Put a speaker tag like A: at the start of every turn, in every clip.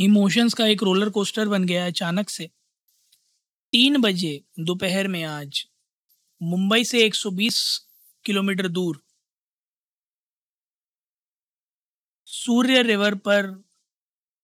A: Emotions का एक roller coaster बन गया है अचानक से। तीन बजे दोपहर में आज, मुंबई से 120 किलोमीटर दूर, सूर्य रिवर पर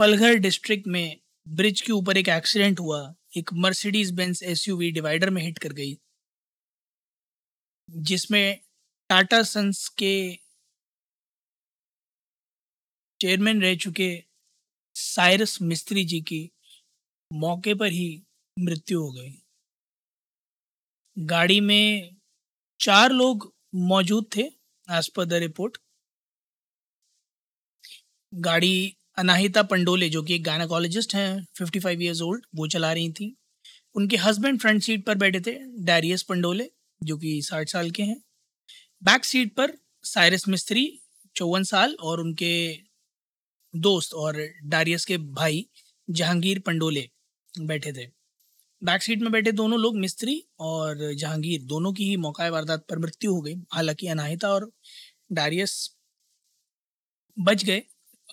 A: पलघर डिस्ट्रिक्ट में ब्रिज के ऊपर एक एक्सीडेंट हुआ, एक मर्सिडीज बेंस एसयूवी डिवाइडर में हिट कर गई, जिसमें टाटा सन्स के चेयरमैन रह चुके साइरस मिस्त्री जी की मौके पर ही मृत्यु हो गई। गाड़ी में चार लोग मौजूद थे एज पर द रिपोर्ट गाड़ी अनाहिता पंडोले, जो कि एक गायनाकोलॉजिस्ट हैं 55 फाइव ईयर्स ओल्ड वो चला रही थी। उनके हस्बैंड फ्रंट सीट पर बैठे थे डैरियस पंडोले, जो कि साठ साल के हैं। बैक सीट पर साइरस मिस्त्री, चौवन साल, और उनके दोस्त और डारियस के भाई जहांगीर पंडोले बैठे थे। बैक सीट में बैठे दोनों लोग मिस्त्री और जहांगीर, दोनों की ही मौका वारदात पर मृत्यु हो गई। हालाँकि अनाहिता और डारियस बच गए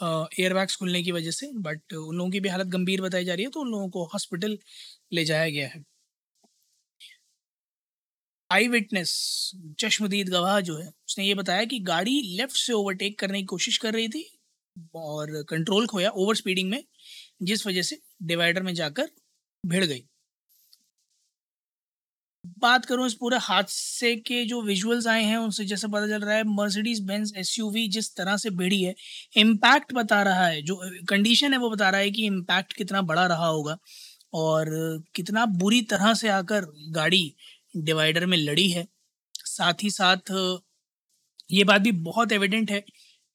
A: एयरबैग्स खुलने की वजह से बट उन लोगों की भी हालत गंभीर बताई जा रही है तो उन लोगों को हॉस्पिटल ले जाया गया है। आई विटनेस चश्मदीद गवाह जो है, उसने ये बताया कि गाड़ी लेफ़्ट से ओवरटेक करने की कोशिश कर रही थी और कंट्रोल खोया ओवर स्पीडिंग में, जिस वजह से डिवाइडर में जाकर भिड़ गई। बात करूँ इस पूरे हादसे के जो विजुअल्स आए हैं, उनसे जैसे पता चल रहा है मर्सिडीज बेंज एसयूवी जिस तरह से भिड़ी है इम्पैक्ट बता रहा है, जो कंडीशन है वो बता रहा है कि इम्पैक्ट कितना बड़ा रहा होगा और कितना बुरी तरह से आकर गाड़ी डिवाइडर में लड़ी है। साथ ही साथ, ये बात भी बहुत एविडेंट है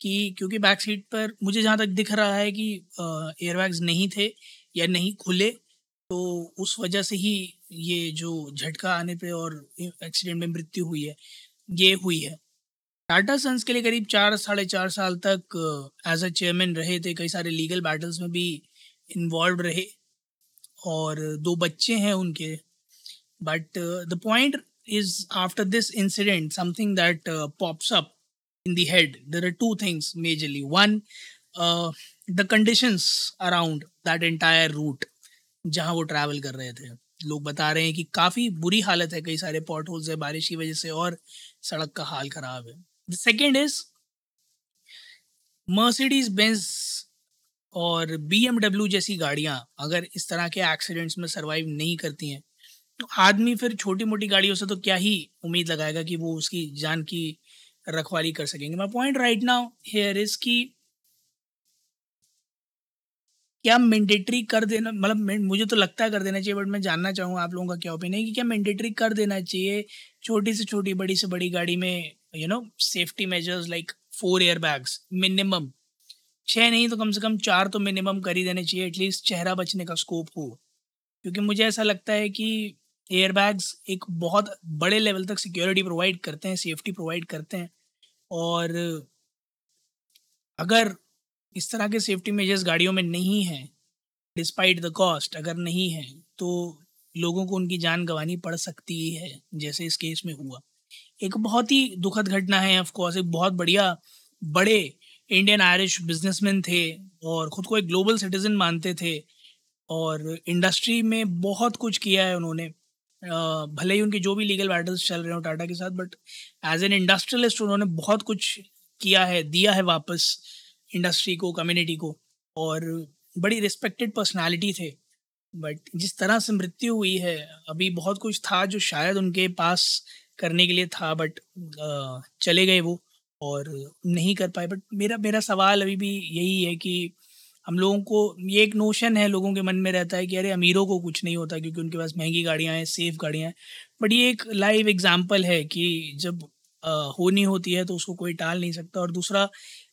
A: कि क्योंकि बैक सीट पर मुझे जहाँ तक दिख रहा है कि एयरबैग्स नहीं थे या नहीं खुले तो उस वजह से ही ये जो झटका आने पे और एक्सीडेंट में मृत्यु हुई है, ये हुई है। टाटा सन्स के लिए करीब चार, साढ़े चार साल तक एज अ चेयरमैन रहे थे, कई सारे लीगल बैटल्स में भी इन्वॉल्व रहे और दो बच्चे हैं उनके। But the point is after this incident something that pops up in the head. There are two things majorly. One uh, the conditions around that entire route जहाँ वो ट्रैवल कर रहे थे। लोग बता रहे हैं कि काफ़ी बुरी हालत है कई सारे पॉट होल्स है बारिश की वजह से और सड़क का हाल खराब है। The second is Mercedes Benz और बी जैसी गाड़ियाँ अगर इस तरह के एक्सीडेंट्स में सर्वाइव नहीं करती हैं तो आदमी फिर छोटी मोटी गाड़ियों से तो क्या ही उम्मीद लगाएगा कि वो उसकी जान की रखवाली कर सकेंगे। My point right now here is की क्या मैंडेटरी कर देना मतलब मुझे तो लगता है कर देना चाहिए बट मैं जानना चाहूँगा आप लोगों का क्या ओपिनियन है कि क्या मैंडेटरी कर देना चाहिए छोटी से छोटी, बड़ी से बड़ी गाड़ी में you know safety measures like four air bags minimum छः नहीं तो कम से कम चार तो मिनिमम कर ही देने चाहिए एटलीस्ट चेहरा बचने का स्कोप हो। क्योंकि मुझे ऐसा लगता है कि एयर बैग्स एक बहुत बड़े लेवल तक सिक्योरिटी प्रोवाइड करते हैं, सेफ्टी प्रोवाइड करते हैं। और अगर इस तरह के सेफ्टी मेजर्स गाड़ियों में नहीं हैं, डिस्पाइट द कॉस्ट अगर नहीं है तो लोगों को उनकी जान गंवानी पड़ सकती है, जैसे इस केस में हुआ। एक बहुत ही दुखद घटना है ऑफ़ कोर्स एक बहुत बढ़िया, बड़े इंडियन आयरिश बिजनेसमैन थे और ख़ुद को एक ग्लोबल सिटीज़न मानते थे और इंडस्ट्री में बहुत कुछ किया है उन्होंने। भले ही उनके जो भी लीगल बैटल्स चल रहे हो टाटा के साथ बट एज एन इंडस्ट्रियलिस्ट उन्होंने बहुत कुछ किया है, दिया है वापस इंडस्ट्री को कम्युनिटी को, और बड़ी रिस्पेक्टेड पर्सनालिटी थे। बट जिस तरह से मृत्यु हुई है, अभी बहुत कुछ था जो शायद उनके पास करने के लिए था बट चले गए वो, और नहीं कर पाए। बट मेरा मेरा सवाल अभी भी यही है कि हम लोगों को, ये एक नोशन है लोगों के मन में रहता है कि अरे अमीरों को कुछ नहीं होता क्योंकि उनके पास महँगी गाड़ियाँ हैं सेफ़ गाड़ियाँ हैं। बट ये एक लाइव एग्ज़ाम्पल है कि जब होनी होती है तो उसको कोई टाल नहीं सकता और दूसरा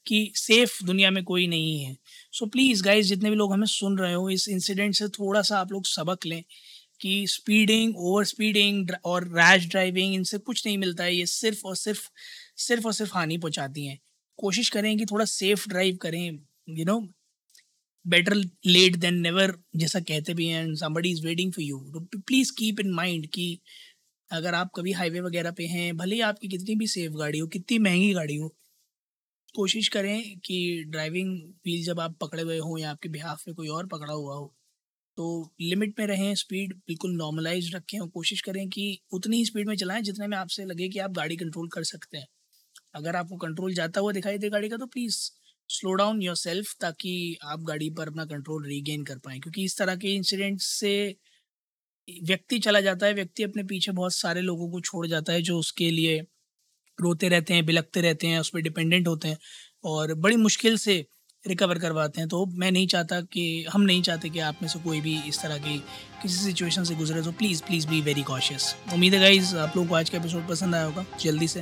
A: कि सेफ़ दुनिया में कोई नहीं है। सो प्लीज़ गाइज़ जितने भी लोग हमें सुन रहे हो, इस इंसिडेंट से थोड़ा सा आप लोग सबक लें कि स्पीडिंग ओवर स्पीडिंग और रैश ड्राइविंग इनसे कुछ नहीं मिलता है, ये सिर्फ़ और सिर्फ़ सिर्फ़ और सिर्फ़ हानि पहुंचाती हैं। कोशिश करें कि थोड़ा सेफ़ ड्राइव करें you know better late than never जैसा कहते भी हैं somebody is waiting for you तो प्लीज़ कीप इन माइंड कि अगर आप कभी हाईवे वगैरह पे हैं, भले ही आपकी कितनी भी सेफ़ गाड़ी हो, कितनी महँगी गाड़ी हो, कोशिश करें कि ड्राइविंग व्हील जब आप पकड़े हुए हों या आपके बिहाफ में कोई और पकड़ा हुआ हो तो लिमिट में रहें स्पीड बिल्कुल नॉर्मलाइज रखें और कोशिश करें कि उतनी ही स्पीड में चलाएँ जितने में आपसे लगे कि आप गाड़ी कंट्रोल कर सकते हैं। अगर आपको कंट्रोल जाता हुआ दिखाई दे गाड़ी का तो please slow down yourself ताकि आप गाड़ी पर अपना कंट्रोल रीगेन कर पाएँ। क्योंकि इस तरह के इंसिडेंट से व्यक्ति चला जाता है, व्यक्ति अपने पीछे बहुत सारे लोगों को छोड़ जाता है जो उसके लिए रोते रहते हैं बिलकते रहते हैं, उस पर डिपेंडेंट होते हैं और बड़ी मुश्किल से रिकवर करवाते हैं। तो मैं नहीं चाहता कि, हम नहीं चाहते कि आप में से कोई भी इस तरह की किसी सिचुएशन से गुजरे। तो please please be very cautious उम्मीद है गाइज़ आप लोगों को आज का एपिसोड पसंद आया होगा। जल्दी से।